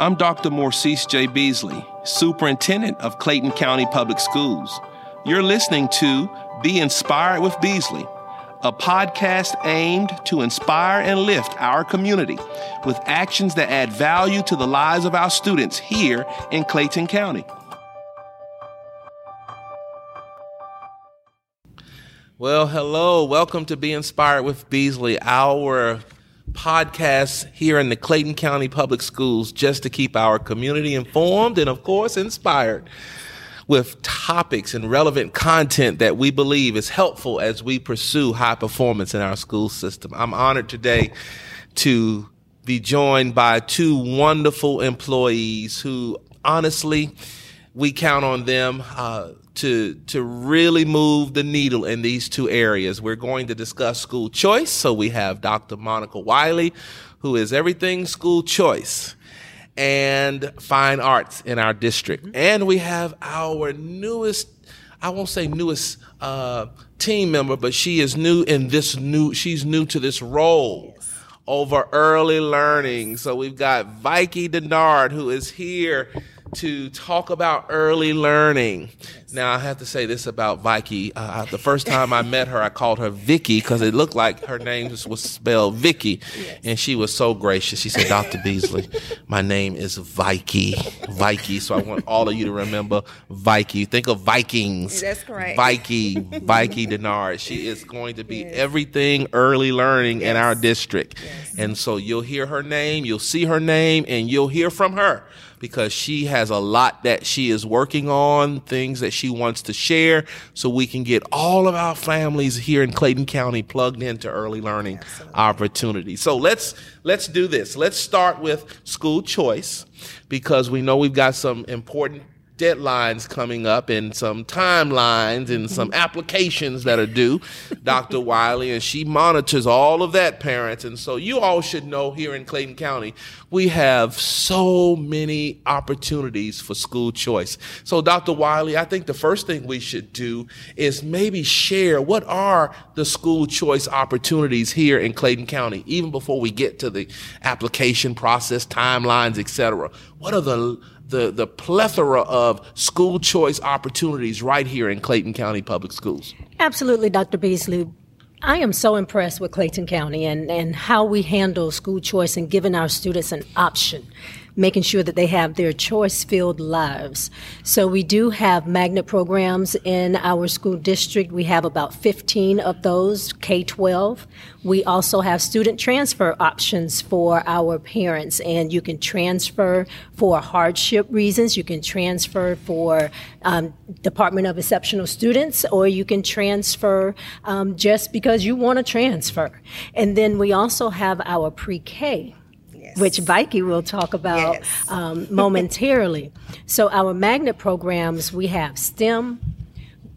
I'm Dr. Morcease J. Beasley, Superintendent of Clayton County Public Schools. You're listening to Be Inspired with Beasley, a podcast aimed to inspire and lift our community with actions that add value to the lives of our students here in Clayton County. Well, hello. Welcome to Be Inspired with Beasley, our podcast here in the Clayton County Public Schools just to keep our community informed and, of course, inspired with topics and relevant content that we believe is helpful as we pursue high performance in our school system. I'm honored today to be joined by two wonderful employees who honestly, we count on them uh, to to really move the needle in these two areas. We're going to discuss school choice. So we have Dr. Monica Wiley, who is everything school choice and fine arts in our district. Mm-hmm. And we have our newest, I won't say newest uh, team member, but she is new in this new, she's new to this role over early learning. So we've got Viki Dennard, who is here to talk about early learning. Now, I have to say this about Viki. Uh, the first time I met her, I called her Vicky because it looked like her name was spelled Vicky. Yes. And she was so gracious. She said, Dr. Beasley, my name is Viki. Viki. So I want all of you to remember Viki. Think of Vikings. That's correct. Viki, Viki Dennard. She is going to be yes. everything early learning yes. in our district. And so you'll hear her name, you'll see her name, and you'll hear from her because she has a lot that she is working on, things that she wants to share, so we can get all of our families here in Clayton County plugged into early learning Absolutely. opportunities. So let's let's do this. Let's start with school choice because we know we've got some important deadlines coming up and some timelines and some mm-hmm. applications that are due, Dr. Wiley, and she monitors all of that, parents. And so you all should know here in Clayton County, we have so many opportunities for school choice. So, Dr. Wiley, I think the first thing we should do is maybe share what are the school choice opportunities here in Clayton County, even before we get to the application process, timelines, etc. What are the the, the plethora of school choice opportunities right here in Clayton County Public Schools. Absolutely, Dr. Beasley. I am so impressed with Clayton County and, and how we handle school choice and giving our students an option making sure that they have their choice filled lives. So we do have magnet programs in our school district. We have about 15 of those, K 12. We also have student transfer options for our parents, and you can transfer for hardship reasons, you can transfer for um, Department of Exceptional Students, or you can transfer um, just because you want to transfer. And then we also have our pre K which Vicky will talk about yes. um, momentarily. so, our magnet programs we have STEM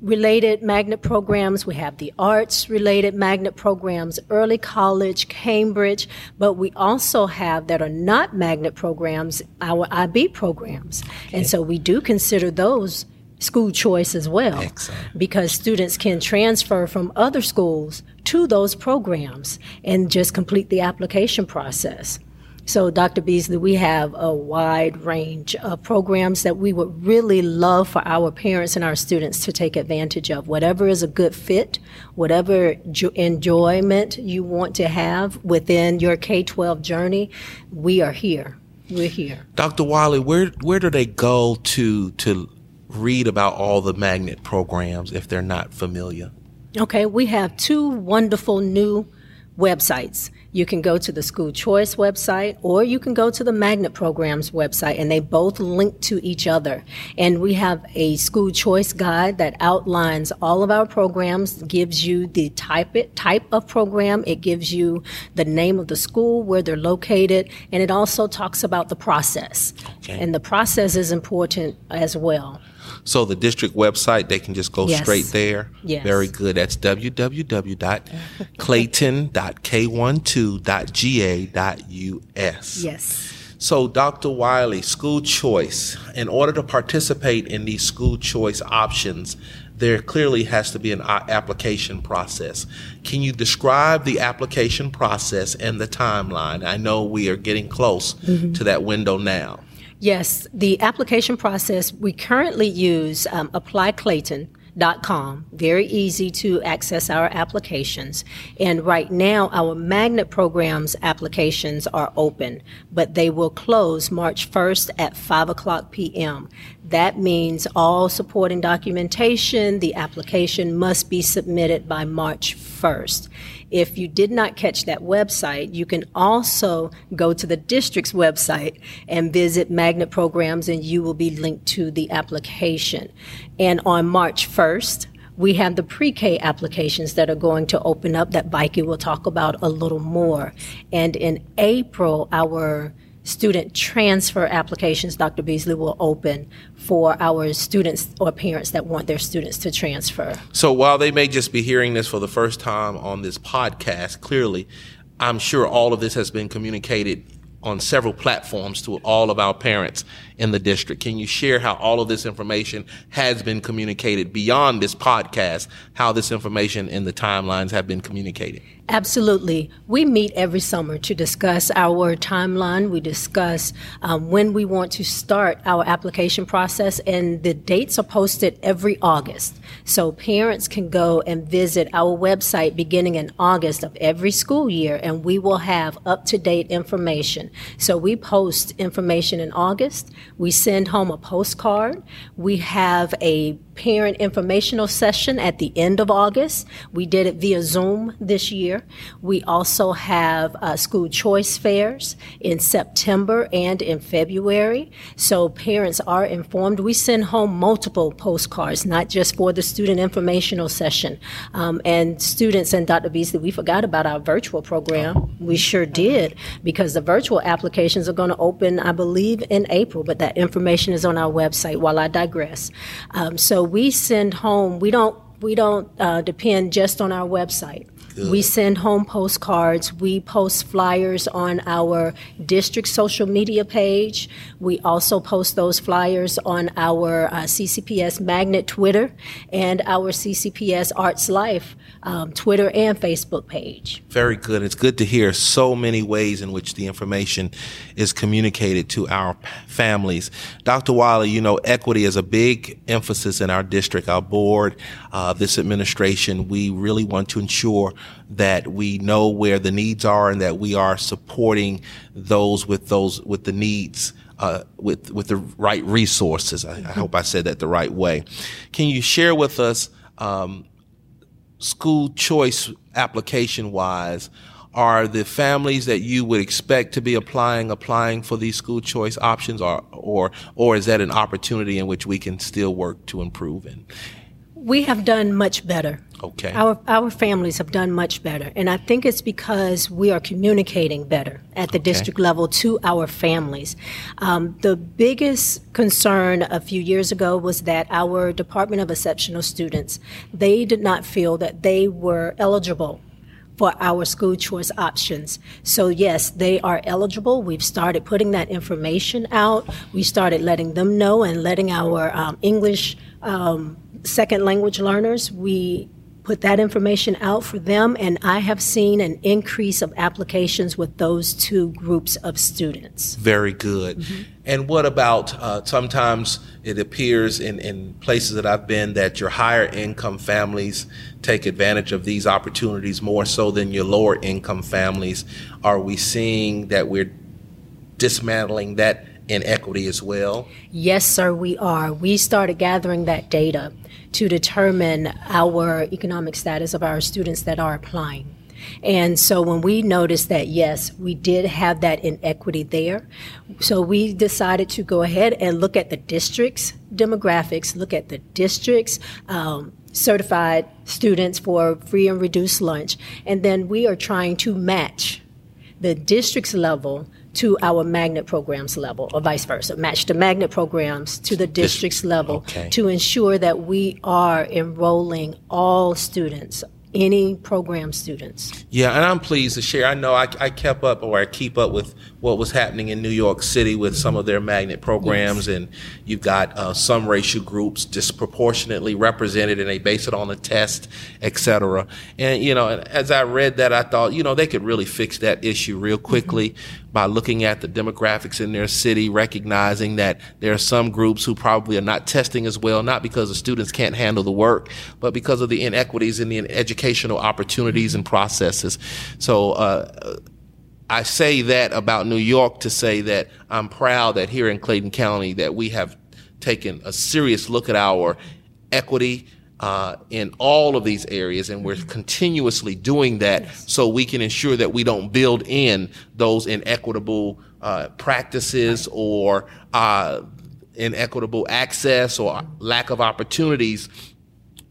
related magnet programs, we have the arts related magnet programs, early college, Cambridge, but we also have that are not magnet programs, our IB programs. Okay. And so we do consider those school choice as well Excellent. because students can transfer from other schools to those programs and just complete the application process. So, Dr. Beasley, we have a wide range of programs that we would really love for our parents and our students to take advantage of. Whatever is a good fit, whatever jo- enjoyment you want to have within your K 12 journey, we are here. We're here. Dr. Wiley, where, where do they go to, to read about all the magnet programs if they're not familiar? Okay, we have two wonderful new websites. You can go to the School Choice website or you can go to the Magnet Programs website, and they both link to each other. And we have a School Choice guide that outlines all of our programs, gives you the type it, type of program, it gives you the name of the school, where they're located, and it also talks about the process. Okay. And the process is important as well. So the district website, they can just go yes. straight there. Yes. Very good. That's www.clayton.k12.ga.us. Yes. So, Dr. Wiley, school choice. In order to participate in these school choice options, there clearly has to be an application process. Can you describe the application process and the timeline? I know we are getting close mm-hmm. to that window now. Yes, the application process, we currently use um. Very easy to access our applications. And right now, our magnet programs applications are open, but they will close March 1st at 5 o'clock p.m. That means all supporting documentation, the application must be submitted by March 1st. If you did not catch that website, you can also go to the district's website and visit magnet programs and you will be linked to the application. And on March 1st, we have the pre-K applications that are going to open up that Viki will talk about a little more. And in April, our student transfer applications, Dr. Beasley, will open for our students or parents that want their students to transfer. So while they may just be hearing this for the first time on this podcast, clearly, I'm sure all of this has been communicated on several platforms to all of our parents in the district. Can you share how all of this information has been communicated beyond this podcast, how this information in the timelines have been communicated? Absolutely. We meet every summer to discuss our timeline. We discuss um, when we want to start our application process, and the dates are posted every August. So parents can go and visit our website beginning in August of every school year, and we will have up to date information. So we post information in August. We send home a postcard. We have a parent informational session at the end of August. We did it via Zoom this year. We also have uh, school choice fairs in September and in February. So parents are informed. We send home multiple postcards, not just for the student informational session. Um, and students and Dr. Beasley, we forgot about our virtual program. We sure did because the virtual applications are going to open, I believe, in April, but that information is on our website while I digress. Um, so we send home, we don't we don't uh, depend just on our website. Good. We send home postcards. We post flyers on our district social media page. We also post those flyers on our uh, CCPS Magnet Twitter and our CCPS Arts Life um, Twitter and Facebook page. Very good. It's good to hear so many ways in which the information is communicated to our families. Dr. Wiley, you know, equity is a big emphasis in our district, our board, uh, this administration. We really want to ensure that we know where the needs are and that we are supporting those with those with the needs uh, with with the right resources. I, I, hope I said that the right way. Can you share with us um, school choice application wise? Are the families that you would expect to be applying applying for these school choice options, or or or is that an opportunity in which we can still work to improve in? We have done much better. Okay. Our our families have done much better, and I think it's because we are communicating better at the okay. district level to our families. Um, the biggest concern a few years ago was that our Department of Exceptional Students they did not feel that they were eligible for our school choice options. So, yes, they are eligible. We've started putting that information out. We started letting them know and letting our um, English um, second language learners, we put that information out for them, and I have seen an increase of applications with those two groups of students. Very good. Mm-hmm. And what about uh, sometimes it appears in, in places that I've been that your higher income families take advantage of these opportunities more so than your lower income families? Are we seeing that we're dismantling that inequity as well? Yes, sir, we are. We started gathering that data to determine our economic status of our students that are applying. And so when we noticed that, yes, we did have that inequity there, so we decided to go ahead and look at the district's demographics, look at the district's um, certified students for free and reduced lunch, and then we are trying to match the district's level to our magnet programs level or vice versa match the magnet programs to the district's level okay. to ensure that we are enrolling all students any program students. Yeah, and I'm pleased to share. I know I, I, kept up or I keep up with what was happening in New York City with some of their magnet programs, yes. and you've got uh, some racial groups disproportionately represented, and they base it on a test, etc. And you know, as I read that, I thought, you know, they could really fix that issue real quickly. Mm-hmm. By looking at the demographics in their city, recognizing that there are some groups who probably are not testing as well, not because the students can't handle the work, but because of the inequities in the educational opportunities and processes. So, uh, I say that about New York to say that I'm proud that here in Clayton County that we have taken a serious look at our equity uh, in all of these areas, and we're continuously doing that yes. so we can ensure that we don't build in those inequitable uh, practices right. or uh, inequitable access or lack of opportunities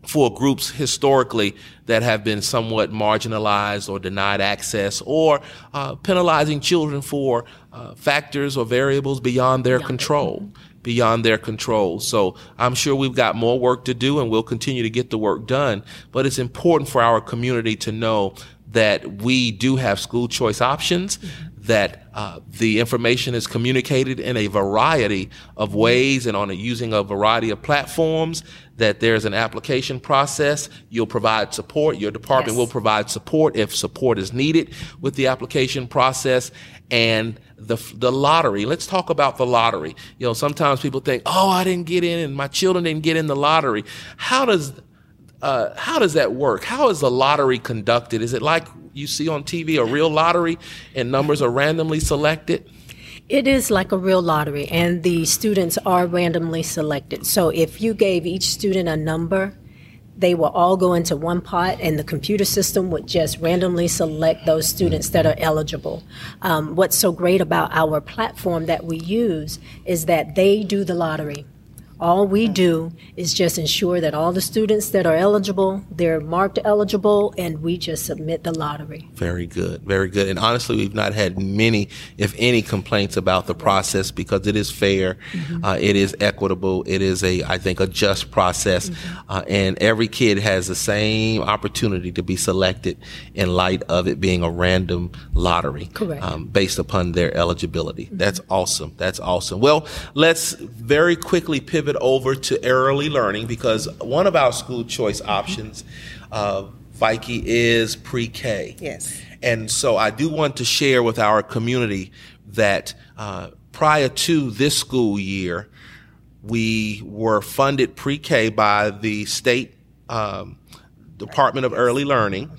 for groups historically that have been somewhat marginalized or denied access or uh, penalizing children for uh, factors or variables beyond their control beyond their control. So I'm sure we've got more work to do and we'll continue to get the work done. But it's important for our community to know that we do have school choice options, that uh, the information is communicated in a variety of ways and on a, using a variety of platforms, that there's an application process. You'll provide support. Your department yes. will provide support if support is needed with the application process and the, the lottery. Let's talk about the lottery. You know, sometimes people think, oh, I didn't get in and my children didn't get in the lottery. How does uh, how does that work? How is the lottery conducted? Is it like you see on TV, a real lottery, and numbers are randomly selected? It is like a real lottery, and the students are randomly selected. So if you gave each student a number, they will all go into one pot, and the computer system would just randomly select those students that are eligible. Um, what's so great about our platform that we use is that they do the lottery. All we do is just ensure that all the students that are eligible, they're marked eligible, and we just submit the lottery. Very good, very good. And honestly, we've not had many, if any, complaints about the process because it is fair, mm-hmm. uh, it is equitable, it is a, I think, a just process, mm-hmm. uh, and every kid has the same opportunity to be selected in light of it being a random lottery, correct, um, based upon their eligibility. Mm-hmm. That's awesome. That's awesome. Well, let's very quickly pivot pivot over to early learning because one of our school choice options, uh, Viki, is pre K. Yes. And so I do want to share with our community that uh, prior to this school year, we were funded pre K by the state um, Department of Early Learning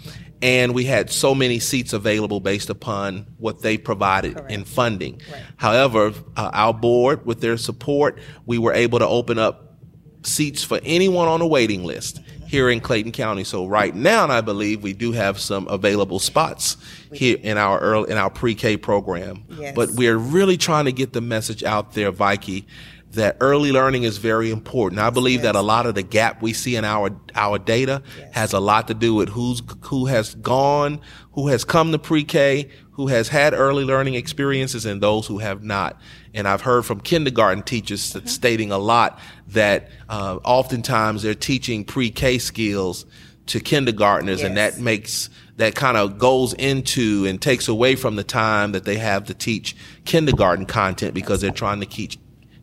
and we had so many seats available based upon what they provided Correct. in funding. Right. However, uh, our board, with their support, we were able to open up seats for anyone on a waiting list here in Clayton County. So right now, I believe we do have some available spots here in our early, in our pre-K program. Yes. But we're really trying to get the message out there, Viki, that early learning is very important. I believe yes. that a lot of the gap we see in our our data yes. has a lot to do with who's who has gone, who has come to pre-K, who has had early learning experiences, and those who have not. And I've heard from kindergarten teachers mm-hmm. stating a lot that uh, oftentimes they're teaching pre-K skills to kindergartners, yes. and that makes that kind of goes into and takes away from the time that they have to teach kindergarten content because they're trying to teach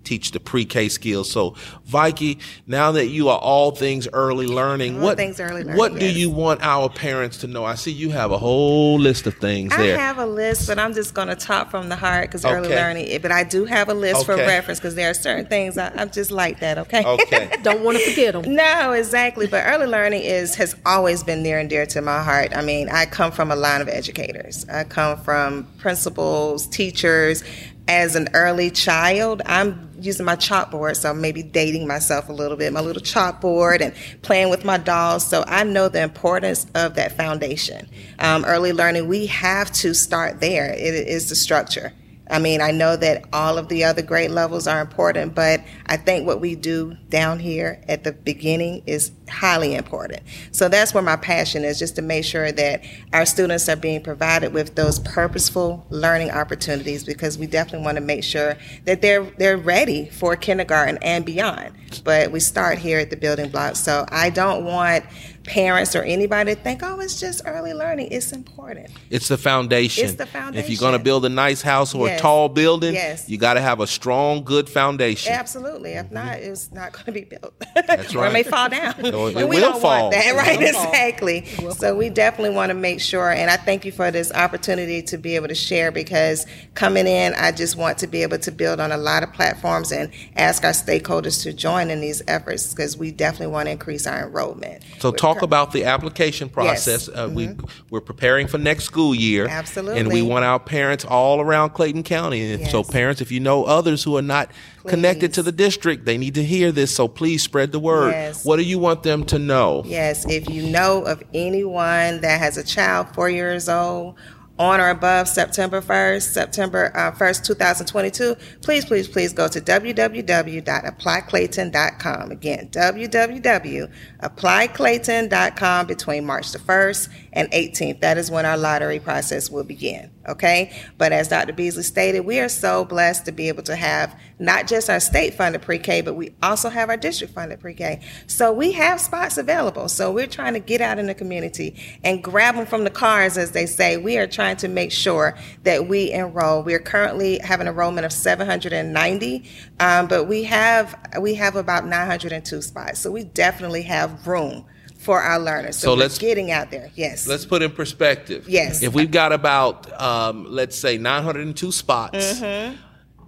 teach the pre-K skills. So, Viki, now that you are all things early learning, all what things early learning, what yes. do you want our parents to know? I see you have a whole list of things there. I have a list, but I'm just going to talk from the heart because okay. early learning. Eh, but I do have a list okay. for reference because there are certain things I, am just like that. Okay. Okay. Don't want to forget them. No, exactly. But early learning is has always been near and dear to my heart. I mean, I come from a line of educators. I come from principals, teachers as an early child, I'm using my chalkboard, so I'm maybe dating myself a little bit, my little chalkboard and playing with my dolls. So I know the importance of that foundation. Um, early learning, we have to start there. It is the structure. I mean, I know that all of the other grade levels are important, but I think what we do down here at the beginning is highly important. So that's where my passion is, just to make sure that our students are being provided with those purposeful learning opportunities because we definitely want to make sure that they're they're ready for kindergarten and beyond. But we start here at the building blocks. So I don't want parents or anybody think, oh, it's just early learning. It's important. It's the foundation. It's the foundation. If you're going to build a nice house or Yes. a tall building, Yes. you got to have a strong, good foundation. Absolutely. If not, it's not going to be built. Mm-hmm. That's or it may fall down. Or it we will don't fall. want that, It right? Exactly. So we definitely want to make sure, and I thank you for this opportunity to be able to share because coming in, I just want to be able to build on a lot of platforms and ask our stakeholders to join in these efforts because we definitely want to increase our enrollment. So We're talk cur- about the application process. Uh, we we're preparing for next school year, absolutely, and we want our parents all around Clayton County. And so, parents, if you know others who are not connected to the district, they need to hear this. So please spread the word. Yes. What do you want them to know? Yes, if you know of anyone that has a child four years old on or above September 1st, September uh, 1st, 2022, please, please, please go to www.applyclayton.com. Again, www.applyclayton.com between March the 1st and 18th. That is when our lottery process will begin. Okay? But as Dr. Beasley stated, we are so blessed to be able to have not just our state funded pre K, but we also have our district funded pre K. So we have spots available. So we're trying to get out in the community and grab them from the cars, as they say. We are trying to make sure that we enroll. We're currently have an enrollment of 790, um, but we have we have about 902 spots. So we definitely have room for our learners. So, So let's- getting out there. Yes. Let's put in perspective. Yes. If we've got about, um, let's say, 902 spots Mm-hmm.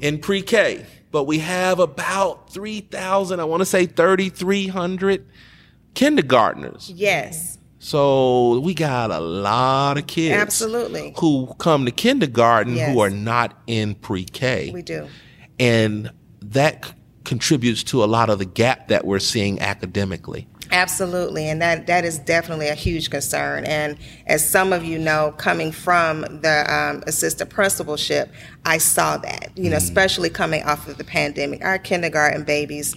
in pre K, but we have about 3,000, I want to say 3,300 kindergartners. yes. So we got a lot of kids. Absolutely. Who come to kindergarten Yes. who are not in pre K. We do. And that contributes to a lot of the gap that we're seeing academically. Absolutely, and that that is definitely a huge concern. And as some of you know, coming from the um, assistant principalship, I saw that. You know, especially coming off of the pandemic, our kindergarten babies.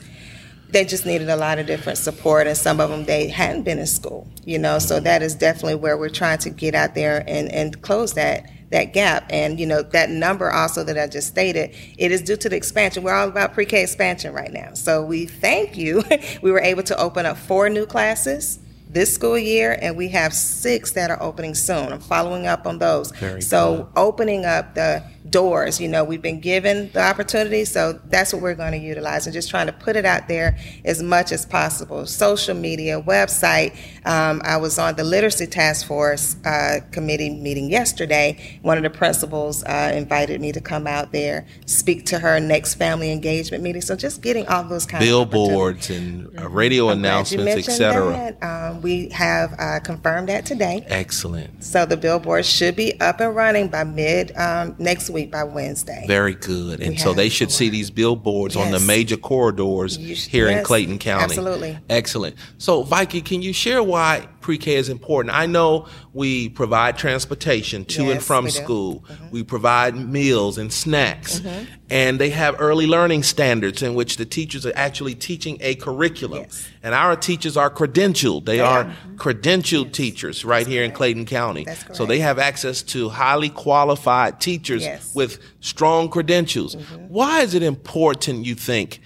They just needed a lot of different support, and some of them they hadn't been in school, you know. So that is definitely where we're trying to get out there and, and close that that gap. And you know that number also that I just stated, it is due to the expansion. We're all about pre-K expansion right now. So we thank you. we were able to open up four new classes this school year, and we have six that are opening soon. I'm following up on those. Very so opening up the doors, you know, we've been given the opportunity, so that's what we're going to utilize, and just trying to put it out there as much as possible. Social media, website. Um, I was on the literacy task force uh, committee meeting yesterday. One of the principals uh, invited me to come out there, speak to her next family engagement meeting. So just getting all those kind of Billboards and uh, radio I'm announcements, etc. Um, we have uh, confirmed that today. Excellent. So the billboard should be up and running by mid um, next week by Wednesday. Very good. And We so they should see these billboards on the major corridors here in Clayton County. absolutely. Excellent. So, Viki, can you share why pre K is important? I know we provide transportation to and from we do. Mm-hmm. school, we provide meals and snacks, and they have early learning standards in which the teachers are actually teaching a curriculum. Yes. And our teachers are credentialed. They, They are are. credentialed teachers right here in Clayton County. So they have access to highly qualified teachers Yes. Mm-hmm. with strong credentials. Why is it important, you think,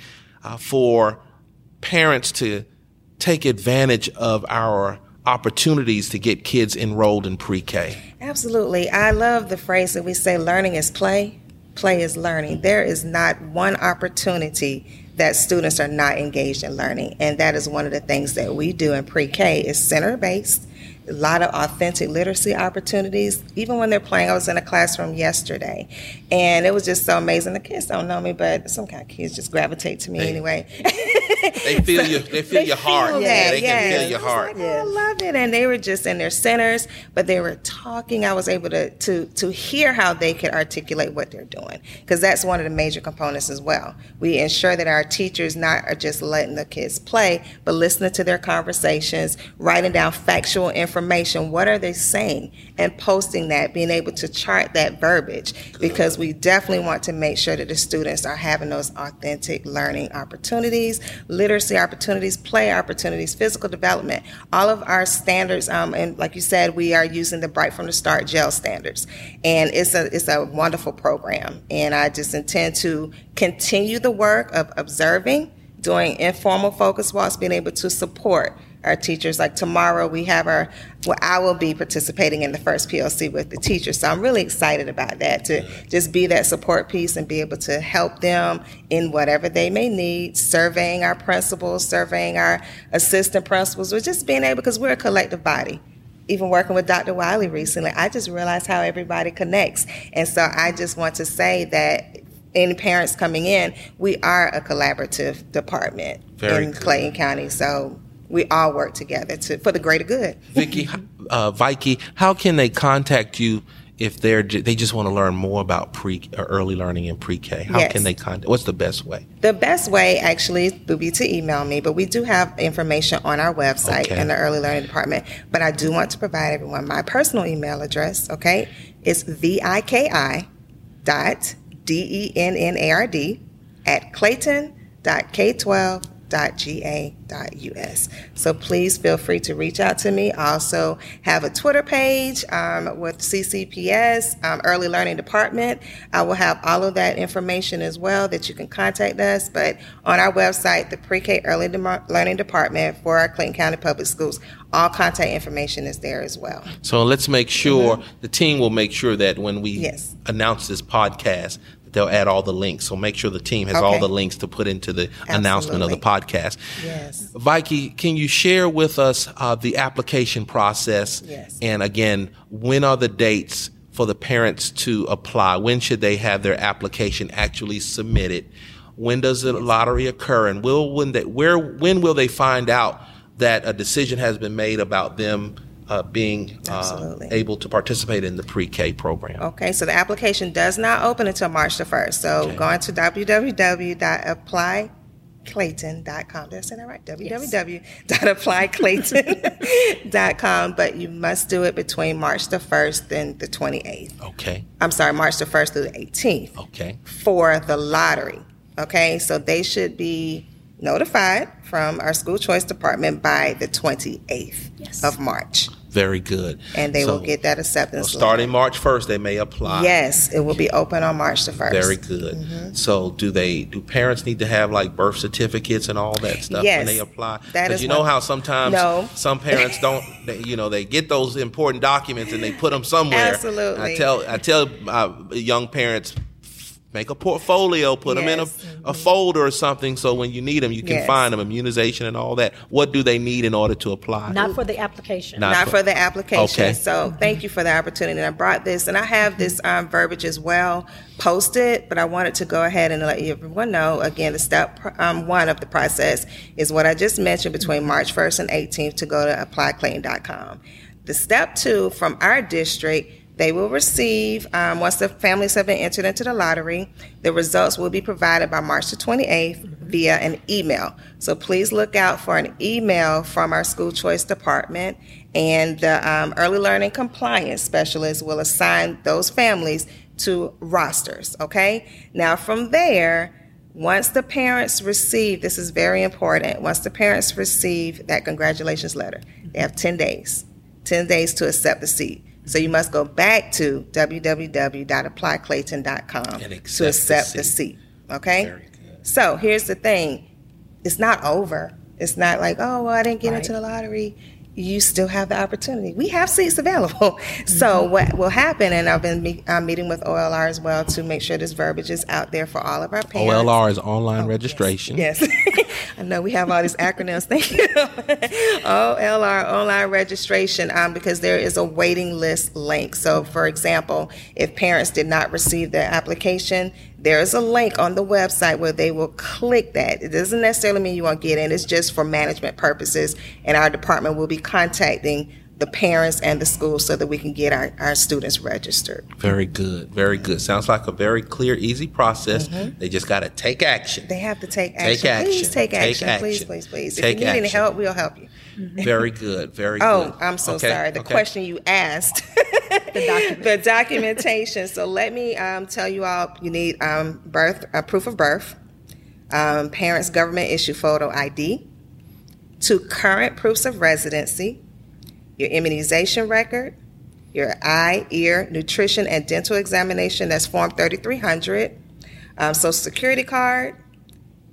uh, for parents to take advantage of our opportunities to get kids enrolled in pre K? Absolutely. I love the phrase that we say learning is play, play is learning. There is not one opportunity that students are not engaged in learning. And that is one of the things that we do in pre K is center based. A lot of authentic literacy opportunities. Even when they're playing, I was in a classroom yesterday, and it was just so amazing. The kids don't know me, but some kind of kids just gravitate to me They- anyway. They feel your they feel your heart. feel yeah, they can feel your I heart. like, oh, I love it, and they were just in their centers, but they were talking. I was able to to to hear how they could articulate what they're doing because that's one of the major components as well. We ensure that our teachers not are just letting the kids play, but listening to their conversations, writing down factual information. What are they saying, and posting that, being able to chart that verbiage because we definitely want to make sure that the students are having those authentic learning opportunities, literacy opportunities, play opportunities, physical development. All of our standards, um, and like you said, we are using the Bright from the Start GELDS standards, and it's a it's a wonderful program. And I just intend to continue the work of observing, doing informal focus walks, being able to support our teachers. Like tomorrow, we have our, well, I will be participating in the first PLC with the teachers. So I'm really excited about that to just be that support piece and be able to help them in whatever they may need, surveying our principals, surveying our assistant principals, or just being able, because we're a collective body even working with Dr. Wiley recently, I just realized how everybody connects. And so I just want to say that any parents coming in, we are a collaborative department Very in. Clayton County. So we all work together to for the greater good. Viki, uh, Viki, how can they contact you if they're they just want to learn more about pre or early learning in pre-K? How Yes. can they contact? What's the best way? The best way actually would be to email me, but we do have information on our website Okay. in the early learning department. But I do want to provide everyone my personal email address, okay? It's V-I-K-I dot D-E-N-N-A-R-D at clayton.k12.ga.us. So please feel free to reach out to me. I also have a Twitter page um, with CCPS, um, Early Learning Department. I will have all of that information as well that you can contact us. But on our website, the Pre-K Early Dem- Learning Department for our Clayton County Public Schools, all contact information is there as well. So let's make sure the team will make sure that when we Mm-hmm. Yes. announce this podcast, they'll add all the links. So make sure the team has all the links to put into the announcement of the podcast. Yes. Viki, can you share with us uh, the application process? Yes. And again, when are the dates for the parents to apply? When should they have their application actually submitted? When does the lottery occur? And will when they where when will they find out that a decision has been made about them uh, being uh, able to participate in the pre-K program? Okay, so the application does not open until March the 1st. So Okay. going to www.applyclayton.com. Did I say that right? www.applyclayton.com. But you must do it between March the 1st and the 28th. Okay. I'm sorry, March the 1st through the 18th Okay. for the lottery. Okay, so they should be notified from our school choice department by the 28th Yes. of March. Very good. And they will get that acceptance. letter. starting March first. They may apply. Yes, it will be open on March the 1st. Very good. So, do they? Do parents need to have like birth certificates and all that stuff Yes, when they apply? that 'Cause is you know how sometimes No. some parents don't. They, you know, they get those important documents and they put them somewhere. Absolutely. I tell I tell uh, young parents. Make a portfolio, put them in a, Yes. a folder or something, so when you need them, you can Yes. find them. Immunization and all that. What do they need in order to apply? Not for the application. Not- not for the application. Okay. So thank you for the opportunity. And I brought this, and I have this um, verbiage as well posted, but I wanted to go ahead and let everyone know again. The step um, one of the process is what I just mentioned between March 1st and 18th to go to applyclayton.com. The step two from our district. They will receive, um, once the families have been entered into the lottery, the results will be provided by March the 28th via an email. So please look out for an email from our school choice department, and the um, early learning compliance specialist will assign those families to rosters, okay? Now, from there, once the parents receive, this is very important, once the parents receive that congratulations letter, they have 10 days, 10 days to accept the seat. So you must go back to www.applyclayton.com And accept to the accept the seat. seat. Okay? Very good. So here's the thing it's not over. It's not like, oh, well, I didn't get Right. into the lottery. You still have the opportunity. We have seats available. So Mm-hmm. what will happen, and I've been me- I'm meeting with OLR as well to make sure this verbiage is out there for all of our parents. OLR is online registration. Oh, Yes. I know we have all these acronyms. Thank you. OLR, online registration, um, because there is a waiting list link. So, for example, if parents did not receive their application, there is a link on the website where they will click that. It doesn't necessarily mean you won't get in, it's just for management purposes. And our department will be contacting the parents and the schools so that we can get our, our students registered. Very good. Very good. Sounds like a very clear, easy process. They just got to take action. Mm-hmm. They have to take Take action. Please take Take action. Please, action. please, please. Take if you need any help, we'll help you. Very good. Very Oh, good. I'm so Okay, sorry. The okay. question you asked. The document. the documentation. So let me um, tell you all. You need um, birth, uh, proof of birth, um, parents' government issue photo ID, two current proofs of residency, your immunization record, your eye, ear, nutrition, and dental examination. That's Form 3300. Um, Social Security card,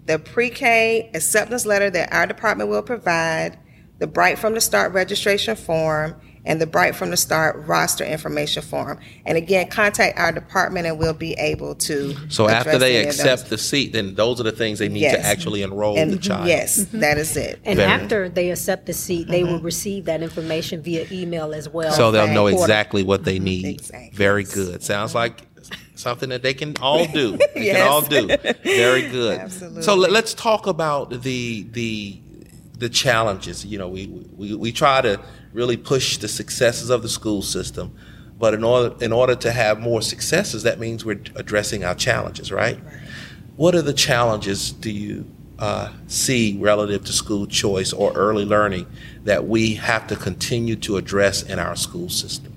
the pre-K acceptance letter that our department will provide, the Bright from the Start registration form, and the Bright from the Start roster information form. And again, contact our department and we'll be able to. So after they any of those. accept the seat, then those are the things they need to actually enroll and the child. yes, mm-hmm. that is it. And Very- after they accept the seat, they will mm-hmm. receive that information via email as well. So they'll know exactly what they mm-hmm. need. Exactly. Very good. Sounds like something that they can all do. They Yes. can all do. Very good. Absolutely. So let, us talk about the the the challenges. You know, we, we we try to really push the successes of the school system, but in order in order to have more successes, that means we're addressing our challenges, right? What are the challenges do you uh, see relative to school choice or early learning that we have to continue to address in our school system?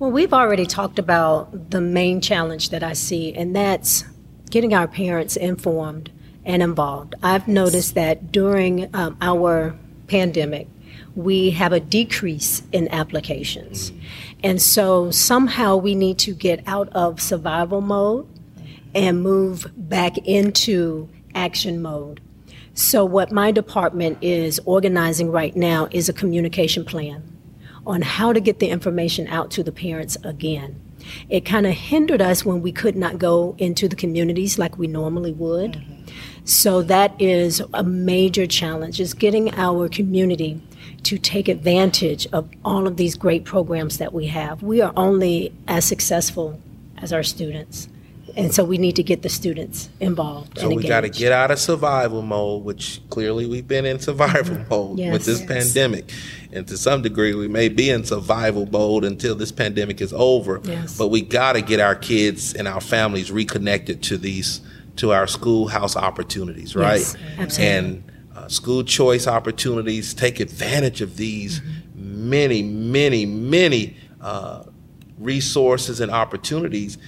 Well, we've already talked about the main challenge that I see, and that's getting our parents informed and involved. I've noticed that during um, our pandemic, we have a decrease in applications. And so somehow we need to get out of survival mode and move back into action mode. So, what my department is organizing right now is a communication plan on how to get the information out to the parents again. It kind of hindered us when we could not go into the communities like we normally would. Mm-hmm. So that is a major challenge is getting our community to take advantage of all of these great programs that we have. We are only as successful as our students. And so we need to get the students involved. So and we got to get out of survival mode, which clearly we've been in survival mode Yes. with this Yes. pandemic. And to some degree, we may be in survival mode until this pandemic is over. Yes. But we got to get our kids and our families reconnected to these, to our schoolhouse opportunities, right? Yes, absolutely. And uh, school choice opportunities, take advantage of these many, many, many uh, resources and opportunities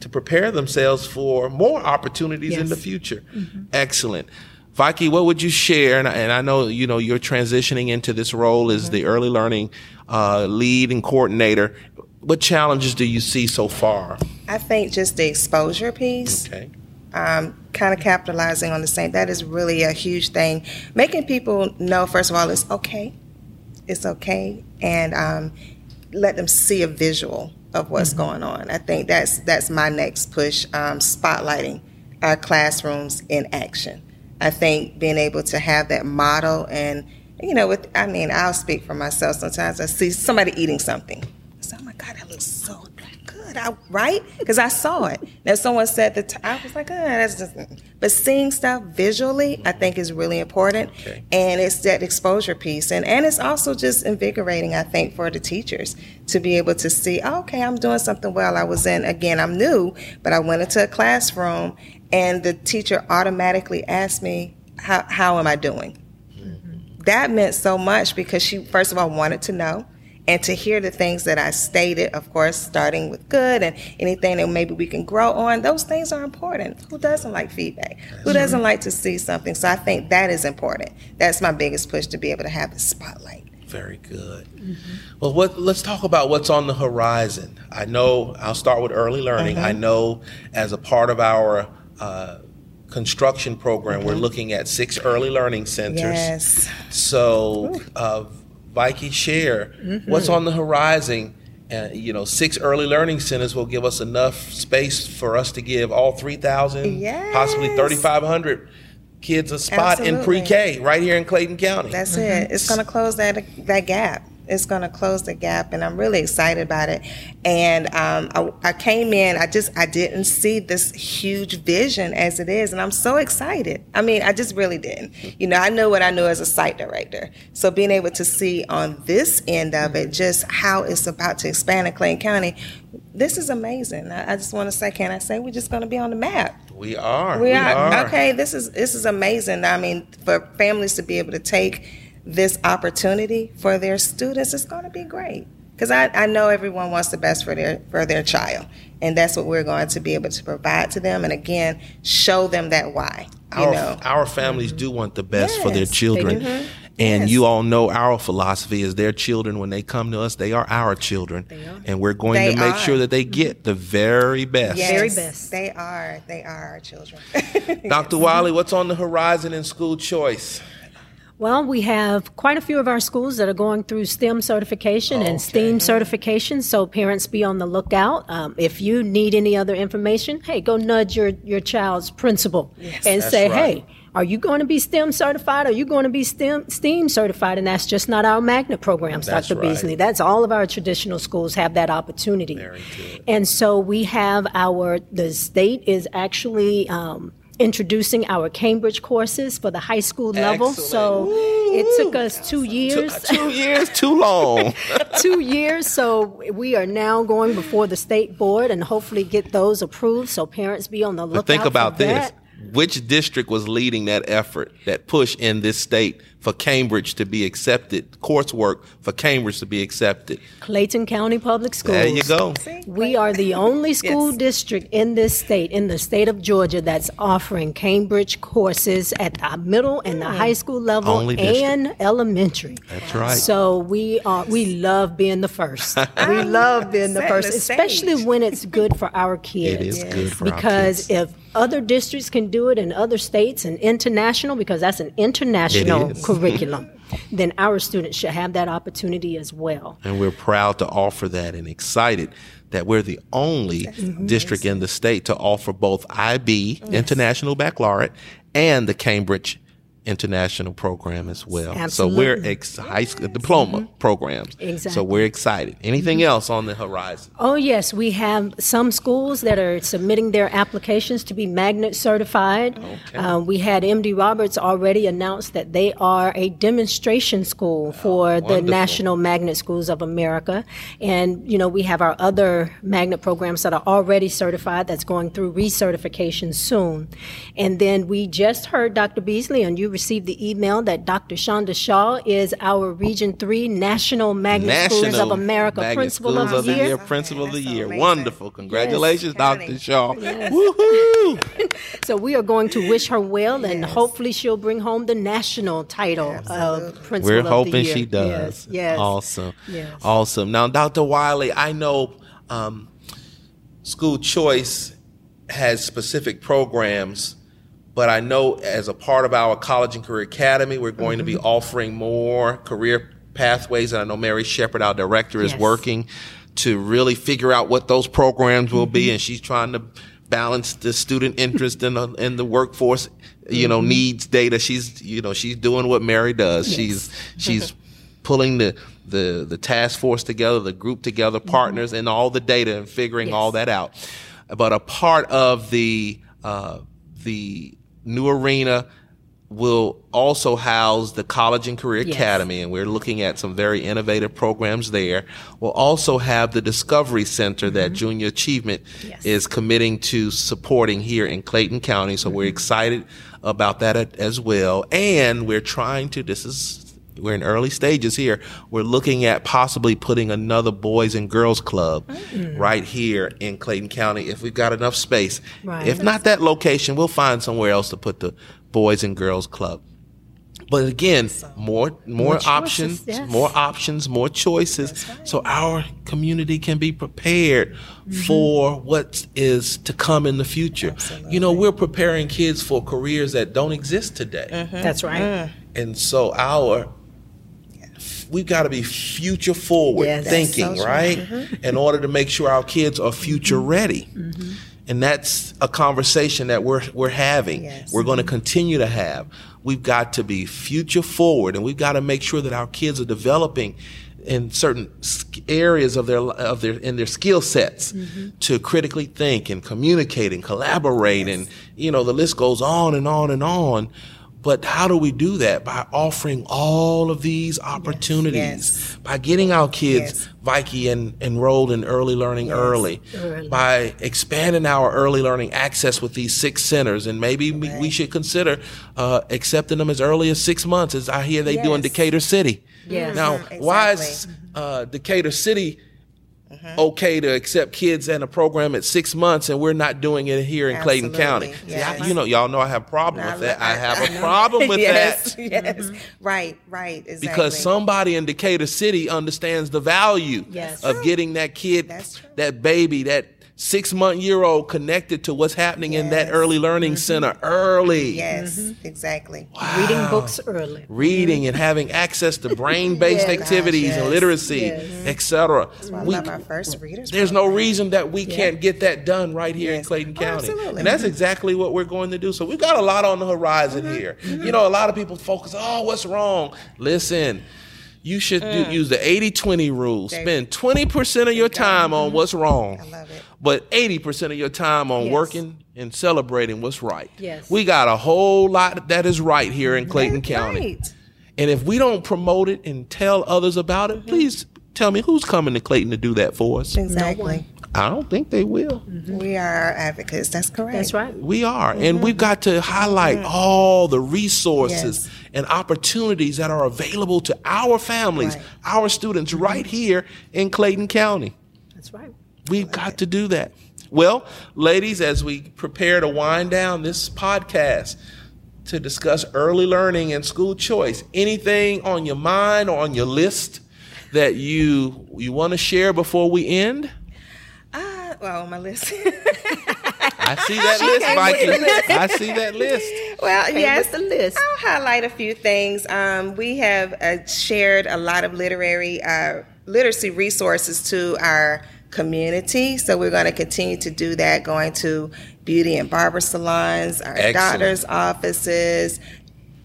to prepare themselves for more opportunities in the future. Excellent. Viki, what would you share? And, I- and I know you know you're transitioning into this role as the early learning uh, lead and coordinator. What challenges do you see so far? I think just the exposure piece. Okay. um, kind of capitalizing on the same. That is really a huge thing. Making people know, first of all, it's okay. It's okay, and um, let them see a visual of what's going on. I think that's that's my next push. Um, spotlighting our classrooms in action. I think being able to have that model and you know, with I mean, I'll speak for myself. Sometimes I see somebody eating something. Say, "Oh my God, that looks so good!" I, right? Because I saw it. Now, someone said that I was like, "Oh, that's just." But seeing stuff visually, I think, is really important, Okay. and it's that exposure piece, and and it's also just invigorating. I think for the teachers to be able to see, oh, okay, I'm doing something well. I was in again. I'm new, but I went into a classroom, and the teacher automatically asked me, "How how am I doing?" Mm-hmm. that meant so much because she first of all wanted to know and to hear the things that I stated, of course, starting with good and anything that maybe we can grow on, those things are important. Who doesn't like feedback? Who doesn't like to see something? So I think that is important. That's my biggest push to be able to have the spotlight. Very good. Well, what, let's talk about what's on the horizon. I know I'll start with early learning. I know as a part of our uh, construction program, we're looking at six early learning centers. Yes. So, uh, Viki, share what's on the horizon. Uh, you know, six early learning centers will give us enough space for us to give all 3,000, possibly 3,500 kids a spot in pre-K right here in Clayton County. That's it. It's going to close that that gap. It's going to close the gap, and I'm really excited about it. And um, I, I came in. I just I didn't see this huge vision as it is, and I'm so excited. I mean, I just really didn't. You know, I knew what I knew as a site director. So being able to see on this end of it just how it's about to expand in Clayton County, this is amazing. I, I just want to say, can I say we're just going to be on the map? we are. We are, okay. This is this is amazing. I mean, for families to be able to take this opportunity for their students, is going to be great. Because I, I know everyone wants the best for their for their child, and that's what we're going to be able to provide to them. And again, show them that why. You our, know, our families do want the best for their children. And Yes. you all know our philosophy is their children, when they come to us, they are our children. And we're going They to make are. sure that they mm-hmm. get the very best. yes, Very best. They are. They are our children. Dr. Wiley, what's on the horizon in school choice? Well, we have quite a few of our schools that are going through STEM certification and STEAM certification, so parents be on the lookout. Um, if you need any other information, hey, go nudge your, your child's principal and say, right. hey, are you going to be STEM certified? Are you going to be STEM, STEAM certified? And that's just not our magnet programs, That's Dr. right. Beasley. That's all of our traditional schools have that opportunity. And so we have our, the state is actually um, introducing our Cambridge courses for the high school level. Excellent. So it took us two years. Two years too long. two years. So we are now going before the state board and hopefully get those approved. So parents be on the lookout. But think about this. Which district was leading that effort, that push in this state for Cambridge to be accepted, coursework for Cambridge to be accepted? Clayton County Public Schools. There you go. We are the only school Yes. district in this state, in the state of Georgia, that's offering Cambridge courses at the middle and the high hmm. school level Only and elementary. That's right. So we are we love being the first. We love being the first, the especially stage. when it's good for our kids. It is good for our because kids. if other districts can do it in other states and international, because that's an international is. Curriculum, then our students should have that opportunity as well. And we're proud to offer that and excited that we're the only district in the state to offer both IB, International Baccalaureate, and the Cambridge International program as well. So we're ex- high school diploma programs. So we're excited. Anything else on the horizon? Oh, yes, we have some schools that are submitting their applications to be magnet certified. Okay. Uh, we had MD Roberts already announced that they are a demonstration school for the. National Magnet Schools of America. And, you know, we have our other magnet programs that are already certified that's going through recertification soon. And then we just heard Dr. Beasley, and you received the email that Dr. Shonda Shaw is our Region 3 National Magnet Schools of America Magnet Principal Schools of the Year. Principal of the so Year. amazing. Wonderful. Congratulations, County. Dr. Shaw. Woohoo! So we are going to wish her well, and hopefully she'll bring home the national title of Principal We're of the hoping Year. she does. Yes, yes. Awesome. Yes. Awesome. Now, Dr. Wiley, I know um, school choice has specific programs, but I know as a part of our College and Career Academy, we're going to be Mm-hmm. offering more career pathways. And I know Mary Shepard, our director, is Yes. working to really figure out what those programs will Mm-hmm. be, and she's trying to balance the student interest in the in the workforce, you Mm-hmm. know, needs data. She's you know she's doing what Mary does. She's she's pulling the the the task force together, the group together, partners, and all the data, and figuring all Mm-hmm. That out. But a part of the uh, the new arena will also house the College and Career Yes. Academy, and we're looking at some very innovative programs there. We'll also have the Discovery Center that Junior Achievement Mm-hmm. Yes. is committing to supporting here in Clayton County. So Mm-hmm. we're excited about that as well. And we're trying to, this is, we're in early stages here. We're looking at possibly putting another Boys and Girls Club Mm. right here in Clayton County if we've got enough space. Right. If not that location, we'll find somewhere else to put the Boys and Girls Club. But again, more more, choices, options, yes. more options, more choices, so our community can be prepared mm-hmm. for what is to come in the future. You know, we're preparing kids for careers that don't exist today, mm-hmm. That's right. Mm. and so our we've got to be future forward Yes. Thinking, so right? Uh-huh. In order to make sure our kids are future mm-hmm. ready. Mm-hmm. And that's a conversation that we're we're having. Yes. We're going to continue to have. We've got to be future forward, and we've got to make sure that our kids are developing in certain areas of their of their in their skill sets mm-hmm. to critically think and communicate and collaborate, and you know the list goes on and on and on. But how do we do that? By offering all of these opportunities, Yes. by getting our kids Yes. Viki and enrolled in early learning early, Early. by expanding our early learning access with these six centers, and maybe we, we should consider uh, accepting them as early as six months, as I hear they do in Decatur City. Yes. Now, Mhm, why is uh, Decatur City Mm-hmm. okay to accept kids in a program at six months, and we're not doing it here in Clayton Absolutely. County? See, I- you know, y'all know I have a problem I with that. love- I have I a know. problem with yes, that. Yes, mm-hmm. right, right, exactly. Because somebody in Decatur City understands the value Yes. of getting that kid, That's true. that baby, that six month year old connected to what's happening in that early learning mm-hmm. center early. Yes, mm-hmm. exactly. Reading books early. Reading and mm-hmm. having access to brain based Yes. activities Gosh, and literacy, Yes. etc. I We- love our first readers. there's no reason that we can't get that done right here in Yes. Clayton Oh, County. absolutely. And that's exactly what we're going to do. So we've got a lot on the horizon Mm-hmm. here. You know, a lot of people focus, oh, what's wrong? Listen, you should do, mm. use the 80 20 rule. There- Spend 20% of your time on mm-hmm. what's wrong. I love it. But 80% of your time on Yes. working and celebrating what's right. Yes. We got a whole lot that is right here in Clayton County. Right. And if we don't promote it and tell others about Mm-hmm. it, please tell me who's coming to Clayton to do that for us. Exactly. I don't think they will. Mm-hmm. We are advocates. That's correct. That's right. We are. And mm-hmm. we've got to highlight all the resources Yes. And opportunities that are available to our families, Right. our students right here in Clayton County. That's right. We've got to do that. Well, ladies, as we prepare to wind down this podcast to discuss early learning and school choice, anything on your mind or on your list that you you want to share before we end? Ah, well, on my list. I see that list, Mikey. I see that list. well, yes. the list. I'll highlight a few things. Um, we have uh, shared a lot of literary uh, literacy resources to our community, so we're going to continue to do that. Going to beauty and barber salons, our Excellent. doctors' offices,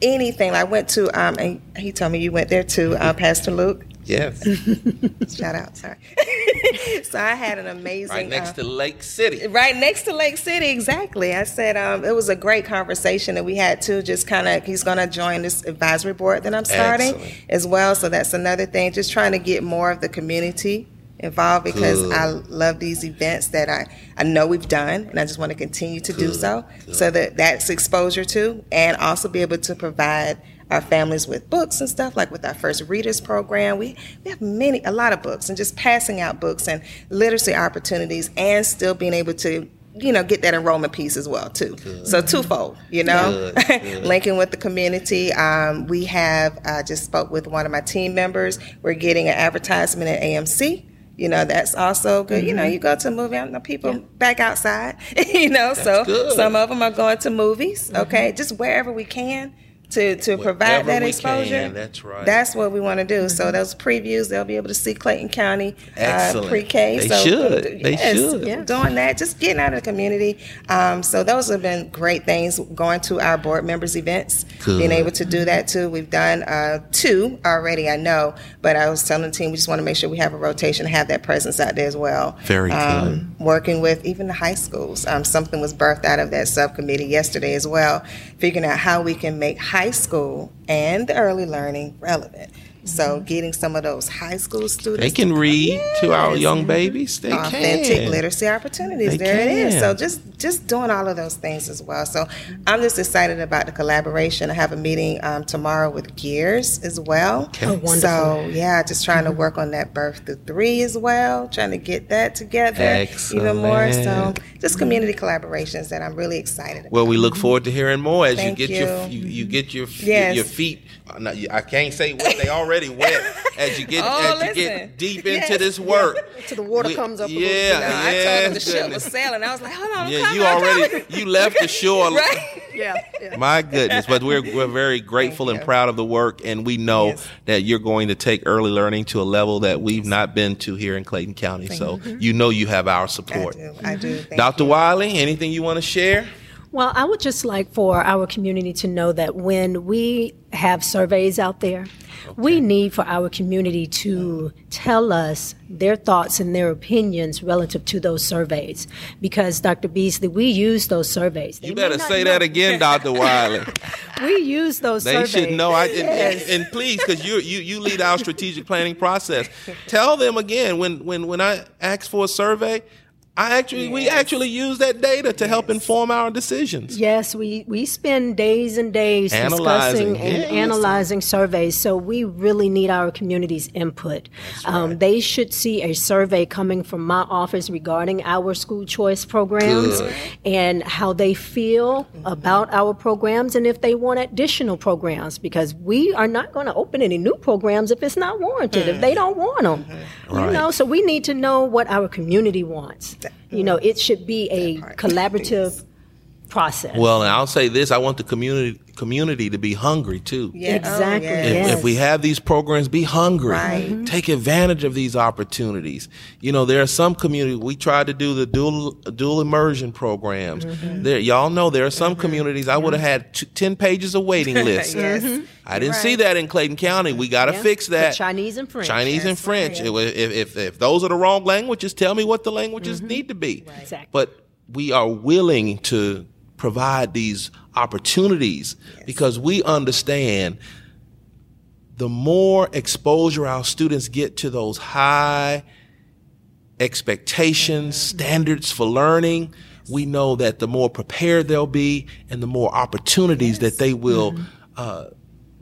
anything. I went to, um, and he told me you went there too, uh, Pastor Luke. Yes. Shout out, sorry. so I had an amazing Right next uh, to Lake City. Right next to Lake City, exactly. I said um, it was a great conversation that we had too. Just kind of, he's going to join this advisory board that I'm starting Excellent. as well. So that's another thing. Just trying to get more of the community involved because Good. I love these events that I, I know we've done and I just want to continue to do so. good. So that that's exposure to and also be able to provide our families with books and stuff like with our first readers program. We, we have many a lot of books and just passing out books and literacy opportunities and still being able to you know get that enrollment piece as well too. So twofold you know? Good, good. linking with the community. Um, we have uh, just spoke with one of my team members. We're getting an advertisement at amc you know that's also good. You know Mm-hmm. you go to a movie I know people back outside you know? So good. Mm-hmm. some of them are going to movies okay? Just wherever we can to, to provide Wherever that exposure can, that's right. that's what we want to do. So those previews they'll be able to see clayton county uh, pre-k. They so should. They yes, should. yeah, doing that just getting out of the community. Um, so those have been great things going to our board members events Good. being able to do that too. We've done uh, two already i know but i was telling the team we just want to make sure we have a rotation and have that presence out there as well. Very um, working with even the high schools. Um, something was birthed out of that subcommittee yesterday as well figuring out how we can make high school and the early learning relevant so getting some of those high school students They can read to our young babies. They authentic can. literacy opportunities. They there it is. So just just doing all of those things as well. So I'm just excited about the collaboration. I have a meeting um, tomorrow with Gears as well. Okay. Oh, wonderful. So yeah, just trying to work on that birth to three as well. Trying to get that together even more. So just community collaborations that I'm really excited about. Well, we look forward to hearing more as Thank you get your you. you, you get your Yes. your feet. no, you- I can't say what they already wet. As you get Oh, as you get deep Yes. into this work, Till the water We- comes up a Yeah, little bit. No, I told yes, him the ship was sailing. I was like, hold on, Yeah, coming, you already you left the shore. right. Yeah, yeah. My goodness, but we're we're very grateful and proud of the work, and we know Yes. that you're going to take early learning to a level that we've not been to here in Clayton County. So mm-hmm. you know you have our support. I support. do. I do. Thank Dr. you. Wiley, anything you want to share? Well, I would just like for our community to know that when we have surveys out there, we need for our community to tell us their thoughts and their opinions relative to those surveys. Because, Dr. Beasley, we use those surveys. They You better say know- that again, Dr. Wiley. We use those surveys. They surveys. should know. I and, Yes. and, and please, because you you you lead our strategic planning process. Tell them again when when when I ask for a survey, I actually we actually use that data to help inform our decisions. Yes, we, we spend days and days Analyzing, discussing and yes. analyzing surveys. So we really need our community's input. Um, they should see a survey coming from my office regarding our school choice programs Good. and how they feel about our programs and if they want additional programs because we are not going to open any new programs if it's not warranted, if they don't want them. You Right. know, so we need to know what our community wants. You know, it should be a collaborative process. Well, and I'll say this: I want the community community to be hungry too. Yeah. Oh, Exactly, yes. If, Yes. if we have these programs, be hungry. Right. Mhm. Take advantage of these opportunities. You know, there are some communities we tried to do the dual dual immersion programs. Mm-hmm. There, y'all know there are some communities I would have had t- ten pages of waiting lists. Yes. I didn't Right. see that in Clayton County. We got to Yeah. fix The that. Chinese and French. Chinese and French. right. It If, if, if those are the wrong languages, tell me what the languages need to be. Exactly. But we are willing to provide these opportunities. Because we understand the more exposure our students get to those high expectations, standards for learning, we know that the more prepared they'll be and the more opportunities that they will uh,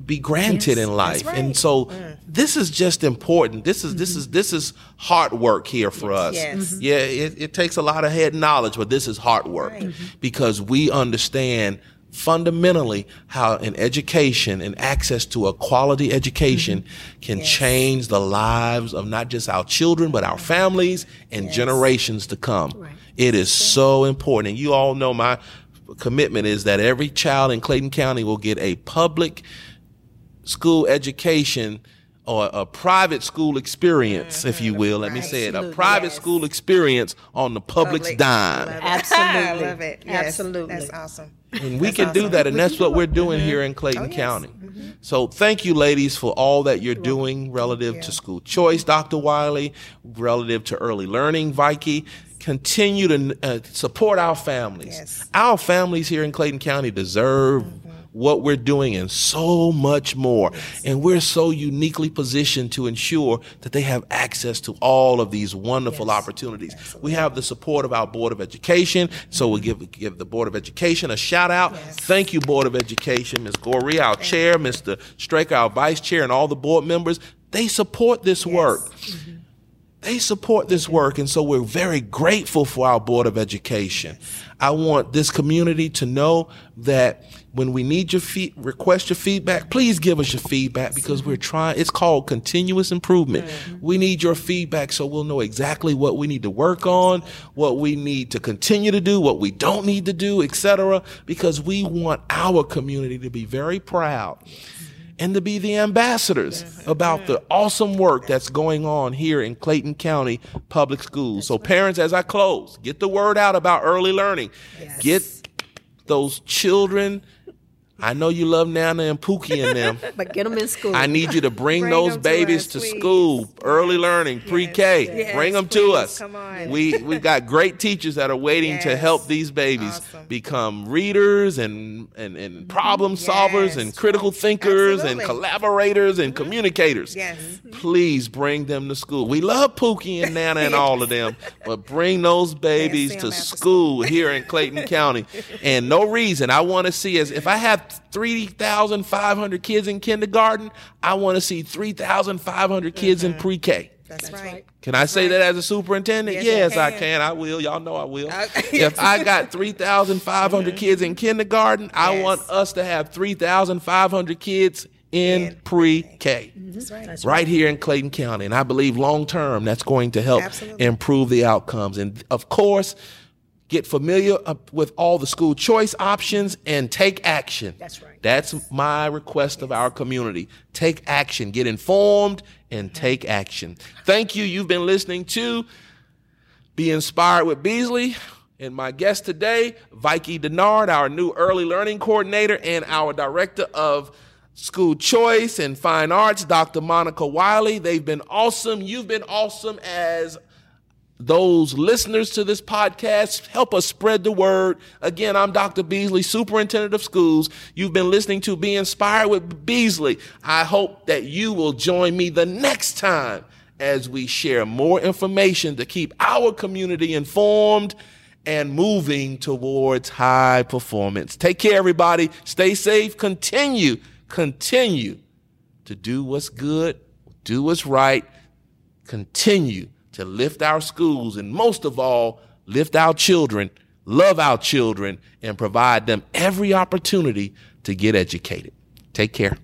be granted in life. right. And so this is just important. This is this mm-hmm. is this is hard work here for us. Yes. Mhm. Yeah, mm-hmm. it, it takes a lot of head knowledge, but this is hard work Right. Mm-hmm. because we understand fundamentally how an education and access to a quality education can Yes. change the lives of not just our children but our families and generations to come. Right. It is so important. And you all know my commitment is that every child in Clayton County will get a public school education or a private school experience, if you mm-hmm. will. Let me say it a private Yes. school experience on the public's Public. dime. Love. Absolutely. I love it. Yes. Absolutely. That's awesome. And we That's can do that, and that's what we're doing mm-hmm. here in Clayton Oh, yes. County. Mm-hmm. So thank you, ladies, for all that you're doing relative to school choice, Dr. Wiley, relative to early learning, Viki. Continue to uh, support our families. Yes. Our families here in Clayton County deserve what we're doing and so much more. And we're so uniquely positioned to ensure that they have access to all of these wonderful opportunities. We have the support of our Board of Education, so we'll give, give the Board of Education a shout out. Thank you, Board of Education, Ms. Goree, our chair, Mr. Straker, our vice chair, and all the board members. They support this work mm-hmm. They support this work and so we're very grateful for our board of education. I want this community to know that when we need your feed, request your feedback please give us your feedback because we're trying it's called continuous improvement. Mm-hmm. We need your feedback so we'll know exactly what we need to work on what we need to continue to do what we don't need to do etc because we want our community to be very proud and to be the ambassadors about the awesome work that's going on here in Clayton County Public Schools. So, parents, as I close, get the word out about early learning. Get those children. I know you love Nana and Pookie and them. But get them in school. I need you to bring, Bring those them to babies us, to school, early learning, pre-K. Yes, bring them to us. Come on. We we've got great teachers that are waiting to help these babies Awesome. become readers and and, and problem solvers and critical thinkers and collaborators and mm-hmm. communicators. Yes. Please bring them to school. We love Pookie and Nana and all of them, but bring those babies Yes, to see 'em school here in Clayton County. And no reason I want to see is if I have 3,500 kids in kindergarten, I want to see 3,500 kids in mm-hmm. pre-K. That's, right. Can I say that as a superintendent? Yes, you Yes, I can. can. I will. Y'all know I will. Okay. if I got 3,500 kids in kindergarten, I want us to have 3,500 kids in In pre-K. Mm-hmm. That's right. Right here in Clayton County. And I believe long term that's going to help Absolutely. improve the outcomes. And of course, get familiar with all the school choice options and take action. That's right. That's my request of our community. Take action, get informed, and take action. Thank you. You've been listening to Be Inspired with Beasley. And my guest today, Viki Dennard, our new early learning coordinator and our director of school choice and fine arts, Dr. Monica Wiley. They've been awesome. You've been awesome as those listeners to this podcast. Help us spread the word. Again, I'm Dr. Beasley, Superintendent of Schools. You've been listening to Be Inspired with Beasley. I hope that you will join me the next time as we share more information to keep our community informed and moving towards high performance. Take care, everybody. Stay safe. Continue, continue to do what's good, do what's right, continue to lift our schools, and most of all, lift our children, love our children, and provide them every opportunity to get educated. Take care.